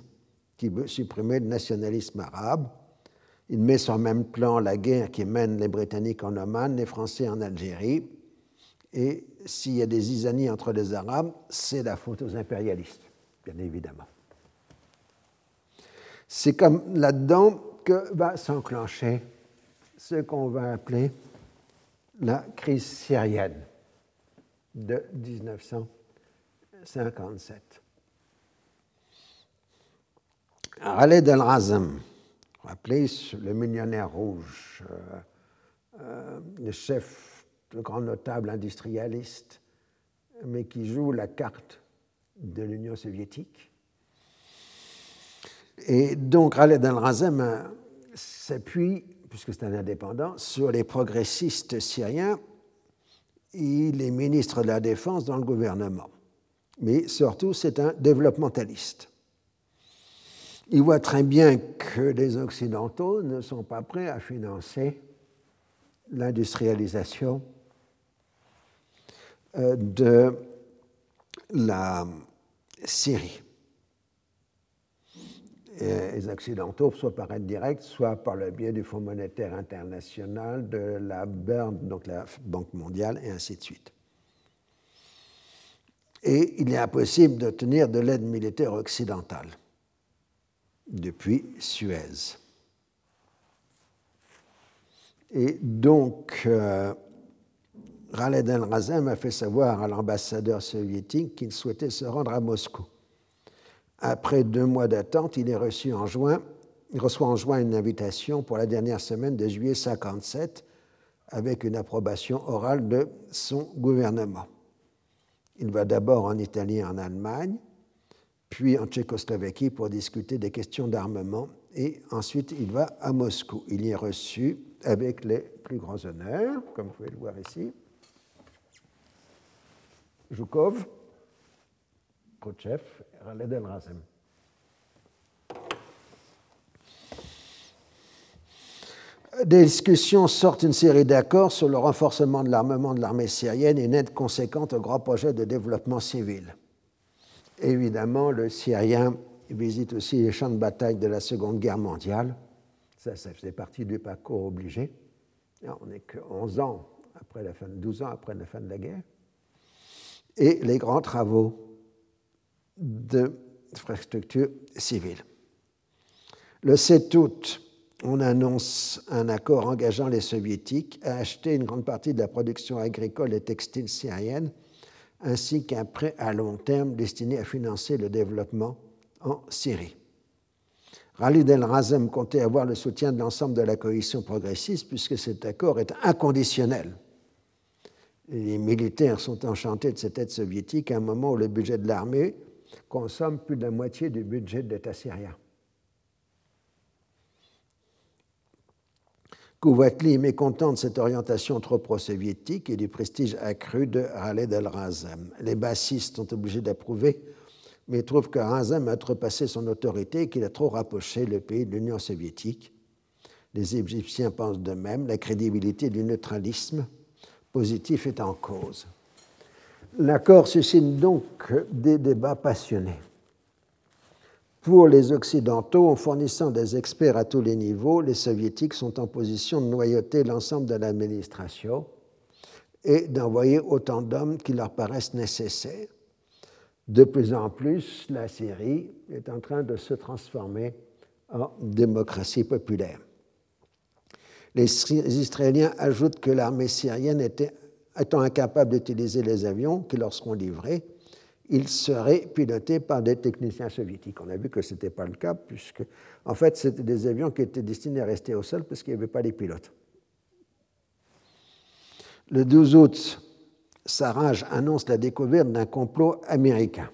qui veut supprimer le nationalisme arabe. Il met sur le même plan la guerre qui mène les Britanniques en Oman, les Français en Algérie. Et s'il y a des isanies entre les Arabes, c'est la faute aux impérialistes, bien évidemment. C'est comme là-dedans que va s'enclencher ce qu'on va appeler la crise syrienne de 1957. Khaled al-Razem, rappelez le millionnaire rouge, euh, euh, le chef, le grand notable industrialiste, mais qui joue la carte de l'Union soviétique. Et donc Khaled al-Razem euh, s'appuie, puisque c'est un indépendant, sur les progressistes syriens. Il est ministre de la Défense dans le gouvernement. Mais surtout, c'est un développementaliste. Il voit très bien que les Occidentaux ne sont pas prêts à financer l'industrialisation euh, de la Syrie. les Occidentaux, soit par aide directe, soit par le biais du Fonds monétaire international, de la BERN, donc la Banque mondiale, et ainsi de suite. Et il est impossible d'obtenir de l'aide militaire occidentale depuis Suez. Et donc, euh, al-Razem a fait savoir à l'ambassadeur soviétique qu'il souhaitait se rendre à Moscou. Après deux mois d'attente, il est reçu en juin, il reçoit en juin une invitation pour la dernière semaine de juillet 57 avec une approbation orale de son gouvernement. Il va d'abord en Italie et en Allemagne, puis en Tchécoslovaquie pour discuter des questions d'armement, et ensuite il va à Moscou. Il y est reçu avec les plus grands honneurs, comme vous pouvez le voir ici. Zhukov, Khrouchtchev, Khaled El-Razem. Des discussions sortent une série d'accords sur le renforcement de l'armement de l'armée syrienne et une aide conséquente au grand projet de développement civil. Évidemment, le Syrien visite aussi les champs de bataille de la Seconde Guerre mondiale. Ça, ça faisait partie du parcours obligé. on n'est que 11 ans après la fin, 12 ans après la fin de la guerre. Et les grands travaux d'infrastructures civiles. Le 7 août, on annonce un accord engageant les soviétiques à acheter une grande partie de la production agricole et textile syrienne, ainsi qu'un prêt à long terme destiné à financer le développement en Syrie. Khalid el-Razem comptait avoir le soutien de l'ensemble de la coalition progressiste puisque cet accord est inconditionnel. Les militaires sont enchantés de cette aide soviétique à un moment où le budget de l'armée consomme plus de la moitié du budget de l'État syrien. Kouvatli est mécontent de cette orientation trop pro-soviétique et du prestige accru de Khaled al-Razem. Les bassistes sont obligés d'approuver, mais trouvent que Razem a outrepassé son autorité et qu'il a trop rapproché le pays de l'Union soviétique. Les Égyptiens pensent de même, la crédibilité du neutralisme positif est en cause. L'accord suscite donc des débats passionnés pour les Occidentaux, en fournissant des experts à tous les niveaux, les Soviétiques sont en position de noyauter l'ensemble de l'administration et d'envoyer autant d'hommes qui leur paraissent nécessaires. De plus en plus, la Syrie est en train de se transformer en démocratie populaire. Les Israéliens ajoutent que l'armée syrienne était, étant incapable d'utiliser les avions qui leur seront livrés, il serait piloté par des techniciens soviétiques. On a vu que ce n'était pas le cas, puisque, en fait, c'était des avions qui étaient destinés à rester au sol parce qu'il n'y avait pas les pilotes. Le 12 août, Sarraj annonce la découverte d'un complot américain.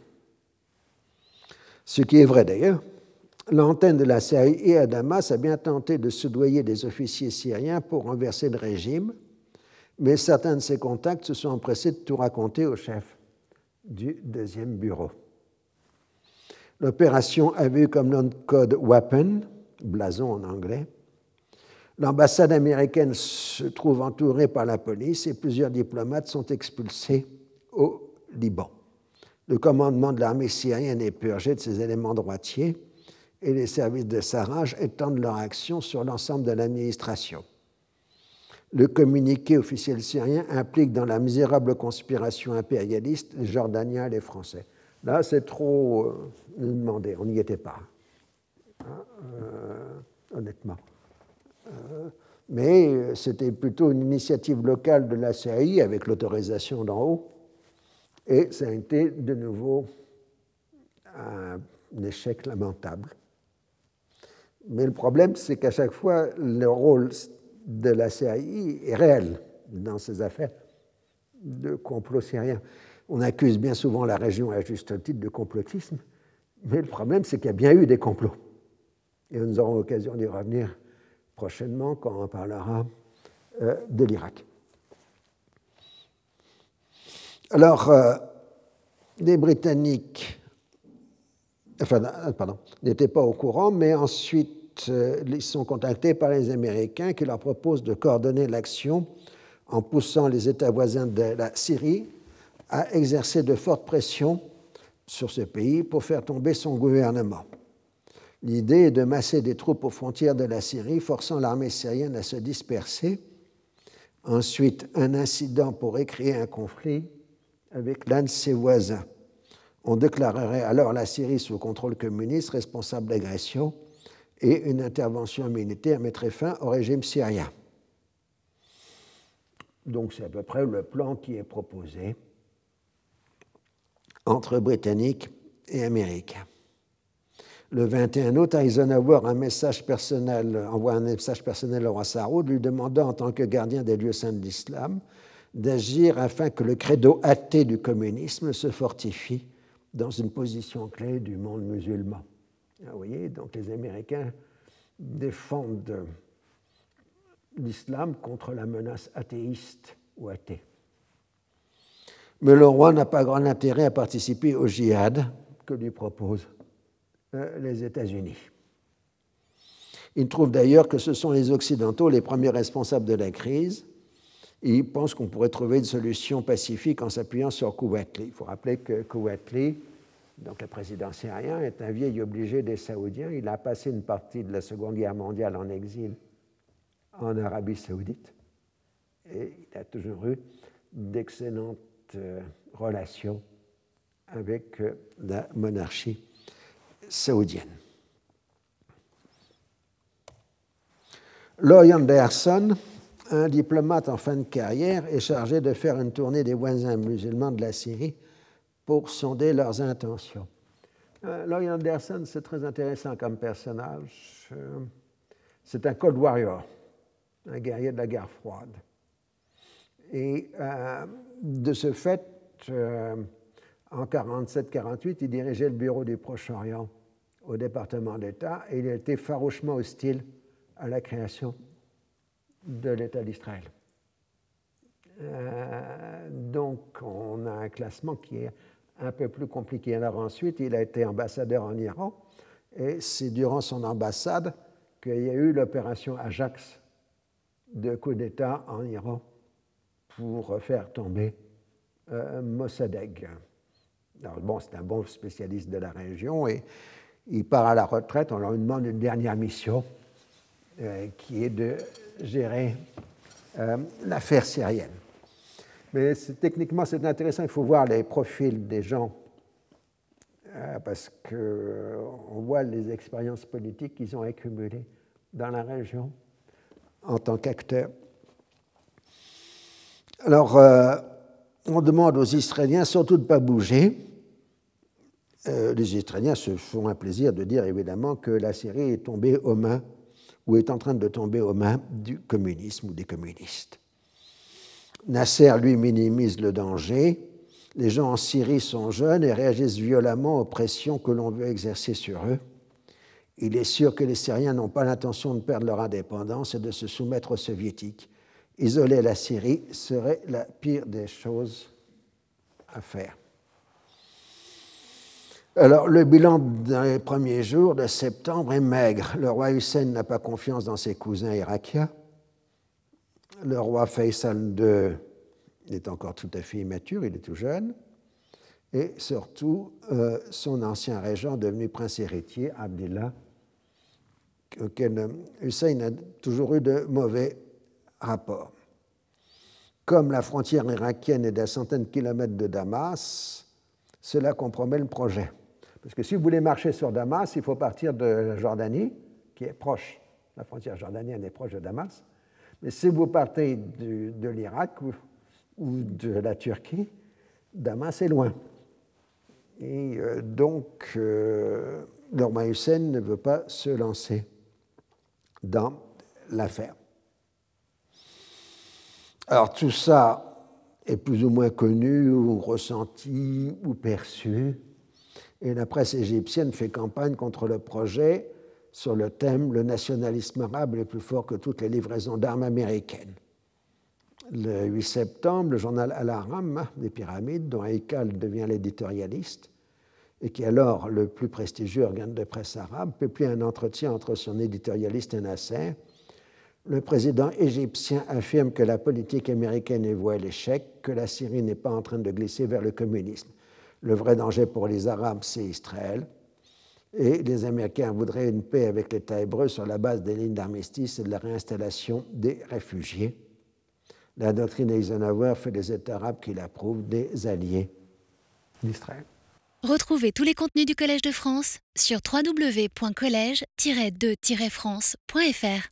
Ce qui est vrai d'ailleurs. L'antenne de la CIA à Damas a bien tenté de soudoyer des officiers syriens pour renverser le régime, mais certains de ses contacts se sont empressés de tout raconter au chef du deuxième bureau. L'opération avait eu comme nom de code Weapon, blason en anglais. L'ambassade américaine se trouve entourée par la police et plusieurs diplomates sont expulsés au Liban. Le commandement de l'armée syrienne est purgé de ses éléments droitiers et les services de Sarraj étendent leur action sur l'ensemble de l'administration. Le communiqué officiel syrien implique dans la misérable conspiration impérialiste et les Français. Là, c'est trop euh, demandé, on n'y était pas, hein, euh, honnêtement. Euh, mais c'était plutôt une initiative locale de la CIA avec l'autorisation d'en haut, et ça a été de nouveau un échec lamentable. Mais le problème, c'est qu'à chaque fois, le rôle de la CIA est réel dans ces affaires de complot syrien. On accuse bien souvent la région à juste titre de complotisme, mais le problème, c'est qu'il y a bien eu des complots. Et nous aurons l'occasion d'y revenir prochainement quand on parlera euh, de l'Irak. Alors, euh, les Britanniques, enfin, euh, n'étaient pas au courant, mais ensuite, ils sont contactés par les Américains qui leur proposent de coordonner l'action en poussant les États voisins de la Syrie à exercer de fortes pressions sur ce pays pour faire tomber son gouvernement. L'idée est de masser des troupes aux frontières de la Syrie, forçant l'armée syrienne à se disperser. Ensuite, un incident pourrait créer un conflit avec l'un de ses voisins. On déclarerait alors la Syrie sous contrôle communiste, responsable d'agression, et une intervention militaire mettrait fin au régime syrien. Donc c'est à peu près le plan qui est proposé entre Britanniques et Américains. Le 21 août, Eisenhower un envoie un message personnel au roi Saoud lui demandant, en tant que gardien des lieux saints de l'islam, d'agir afin que le credo athée du communisme se fortifie dans une position clé du monde musulman. Vous voyez, donc les Américains défendent l'islam contre la menace athéiste ou athée. Mais le roi n'a pas grand intérêt à participer au djihad que lui proposent euh, les États-Unis. Il trouve d'ailleurs que ce sont les Occidentaux les premiers responsables de la crise. il pense qu'on pourrait trouver une solution pacifique en s'appuyant sur Kuwaitli. Il faut rappeler que Kuwaitli, donc le président syrien, est un vieil obligé des Saoudiens. Il a passé une partie de la Seconde Guerre mondiale en exil en Arabie saoudite. Et il a toujours eu d'excellentes euh, relations avec euh, la monarchie saoudienne. Lloyd Anderson, un diplomate en fin de carrière, est chargé de faire une tournée des voisins musulmans de la Syrie pour sonder leurs intentions. Euh, Anderson, c'est très intéressant comme personnage. c'est un Cold Warrior un guerrier de la guerre froide. Et euh, de ce fait, euh, en 1947-48, il dirigeait le bureau du Proche-Orient au département d'État et il été farouchement hostile à la création de l'État d'Israël. Euh, donc, on a un classement qui est un peu plus compliqué. Alors ensuite, il a été ambassadeur en Iran et c'est durant son ambassade qu'il y a eu l'opération Ajax de coup d'État en Iran pour faire tomber euh, Mossadegh. Alors, bon, c'est un bon spécialiste de la région et il part à la retraite. On leur demande une dernière mission euh, qui est de gérer euh, l'affaire syrienne. Mais techniquement, c'est intéressant. Il faut voir les profils des gens parce qu'on voit les expériences politiques qu'ils ont accumulées dans la région en tant qu'acteur. Alors, euh, on demande aux Israéliens surtout de ne pas bouger. Euh, les Israéliens se font un plaisir de dire évidemment que la Syrie est tombée aux mains ou est en train de tomber aux mains du communisme ou des communistes. Nasser, lui, minimise le danger. Les gens en Syrie sont jeunes et réagissent violemment aux pressions que l'on veut exercer sur eux. Il est sûr que les Syriens n'ont pas l'intention de perdre leur indépendance et de se soumettre aux soviétiques. Isoler la Syrie serait la pire des choses à faire. Alors, le bilan des premiers jours de septembre est maigre. Le roi Hussein n'a pas confiance dans ses cousins irakiens. Le roi Faisal II est encore tout à fait immature, il est tout jeune. Et surtout, euh, son ancien régent, devenu prince héritier, Abdullah, auquel Hussein a toujours eu de mauvais rapports. Comme la frontière irakienne est d'à centaines de kilomètres de Damas, cela compromet le projet. Parce que si vous voulez marcher sur Damas, il faut partir de la Jordanie, qui est proche. La frontière jordanienne est proche de Damas. Mais si vous partez de, l'Irak ou, de la Turquie, Damas est loin. Et euh, donc, euh, roi Hussein ne veut pas se lancer dans l'affaire. Alors tout ça est plus ou moins connu ou ressenti ou perçu, et la presse égyptienne fait campagne contre le projet sur le thème Le nationalisme arabe est plus fort que toutes les livraisons d'armes américaines. Le 8 septembre, le journal Al-Aram des Pyramides, dont Haïkal devient l'éditorialiste, et qui est alors le plus prestigieux organe de presse arabe, publie un entretien entre son éditorialiste et Nasser. Le président égyptien affirme que la politique américaine est vouée à l'échec, que la Syrie n'est pas en train de glisser vers le communisme. Le vrai danger pour les Arabes, c'est Israël. Et les Américains voudraient une paix avec l'État hébreu sur la base des lignes d'armistice et de la réinstallation des réfugiés. La doctrine Eisenhower fait des États arabes qui l'approuvent des alliés d'Israël. Retrouvez tous les contenus du Collège de France sur www.colège-2-france.fr.